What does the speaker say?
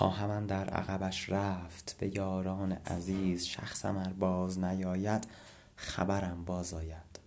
خواهم در عقبش رفت. به یاران عزیز شخصم ار باز نیاید خبرم باز آید